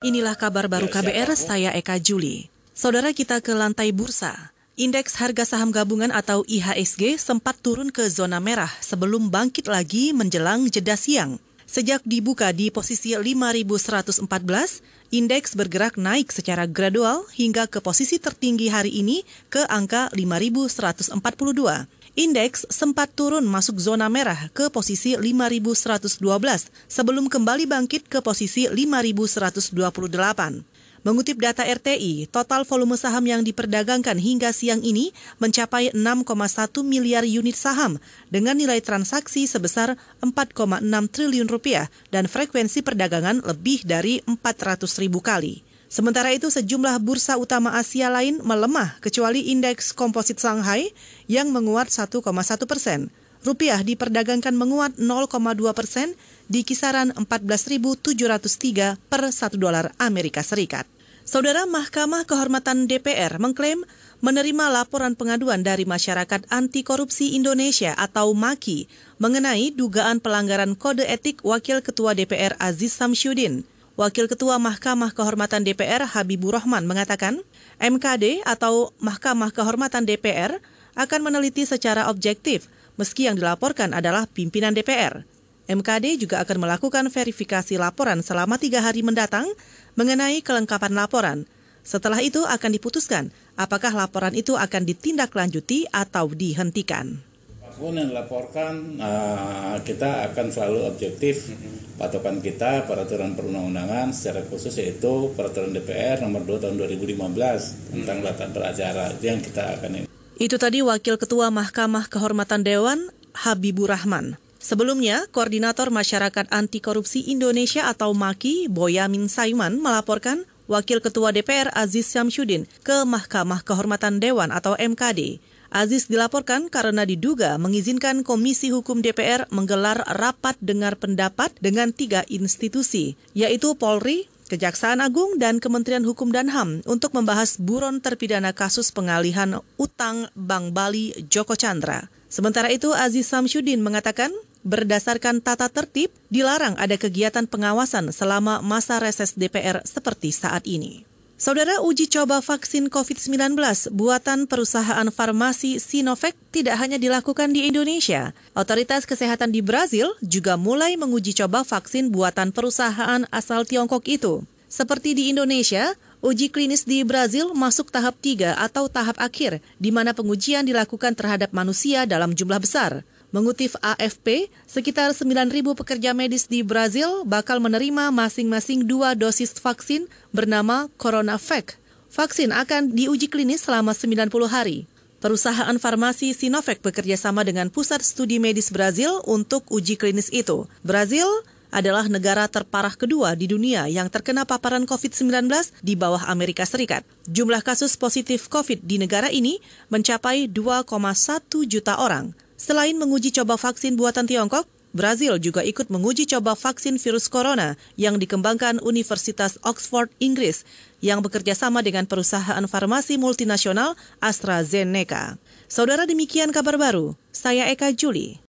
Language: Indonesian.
Inilah kabar baru KBR, saya Eka Juli. Saudara kita ke lantai bursa. Indeks harga saham gabungan atau IHSG sempat turun ke zona merah sebelum bangkit lagi menjelang jeda siang. Sejak dibuka di posisi 5114, indeks bergerak naik secara gradual hingga ke posisi tertinggi hari ini ke angka 5142 indeks sempat turun masuk zona merah ke posisi 5112 sebelum kembali bangkit ke posisi 5128. Mengutip data RTI, total volume saham yang diperdagangkan hingga siang ini mencapai 6,1 miliar unit saham dengan nilai transaksi sebesar 4,6 triliun rupiah dan frekuensi perdagangan lebih dari 400 ribu kali. Sementara itu sejumlah bursa utama Asia lain melemah kecuali indeks komposit Shanghai yang menguat 1,1 persen. Rupiah diperdagangkan menguat 0,2 persen di kisaran 14.703 per 1 dolar Amerika Serikat. Saudara Mahkamah Kehormatan DPR mengklaim menerima laporan pengaduan dari Masyarakat Anti Korupsi Indonesia atau MAKI mengenai dugaan pelanggaran kode etik Wakil Ketua DPR Aziz Samsyudin. Wakil Ketua Mahkamah Kehormatan DPR Habibur Rahman mengatakan, MKD atau Mahkamah Kehormatan DPR akan meneliti secara objektif meski yang dilaporkan adalah pimpinan DPR. MKD juga akan melakukan verifikasi laporan selama tiga hari mendatang mengenai kelengkapan laporan. Setelah itu akan diputuskan apakah laporan itu akan ditindaklanjuti atau dihentikan apa pun yang dilaporkan uh, kita akan selalu objektif patokan kita peraturan perundang-undangan secara khusus yaitu peraturan DPR nomor 2 tahun 2015 tentang data beracara itu yang kita akan ini. Itu tadi Wakil Ketua Mahkamah Kehormatan Dewan Habibur Rahman. Sebelumnya, Koordinator Masyarakat Anti Korupsi Indonesia atau MAKI, Boyamin Saiman, melaporkan Wakil Ketua DPR Aziz Syamsuddin ke Mahkamah Kehormatan Dewan atau MKD. Aziz dilaporkan karena diduga mengizinkan Komisi Hukum DPR menggelar rapat dengar pendapat dengan tiga institusi, yaitu Polri, Kejaksaan Agung, dan Kementerian Hukum dan HAM untuk membahas buron terpidana kasus pengalihan utang Bank Bali Joko Chandra. Sementara itu, Aziz Samsudin mengatakan berdasarkan tata tertib, dilarang ada kegiatan pengawasan selama masa reses DPR seperti saat ini. Saudara uji coba vaksin COVID-19 buatan perusahaan farmasi Sinovac tidak hanya dilakukan di Indonesia. Otoritas kesehatan di Brazil juga mulai menguji coba vaksin buatan perusahaan asal Tiongkok itu. Seperti di Indonesia, uji klinis di Brazil masuk tahap 3 atau tahap akhir, di mana pengujian dilakukan terhadap manusia dalam jumlah besar. Mengutip AFP, sekitar 9.000 pekerja medis di Brazil bakal menerima masing-masing dua dosis vaksin bernama CoronaVac. Vaksin akan diuji klinis selama 90 hari. Perusahaan farmasi Sinovac bekerja sama dengan Pusat Studi Medis Brazil untuk uji klinis itu. Brazil adalah negara terparah kedua di dunia yang terkena paparan COVID-19 di bawah Amerika Serikat. Jumlah kasus positif COVID di negara ini mencapai 2,1 juta orang. Selain menguji coba vaksin buatan Tiongkok, Brazil juga ikut menguji coba vaksin virus corona yang dikembangkan Universitas Oxford, Inggris, yang bekerja sama dengan perusahaan farmasi multinasional AstraZeneca. Saudara demikian kabar baru, saya Eka Juli.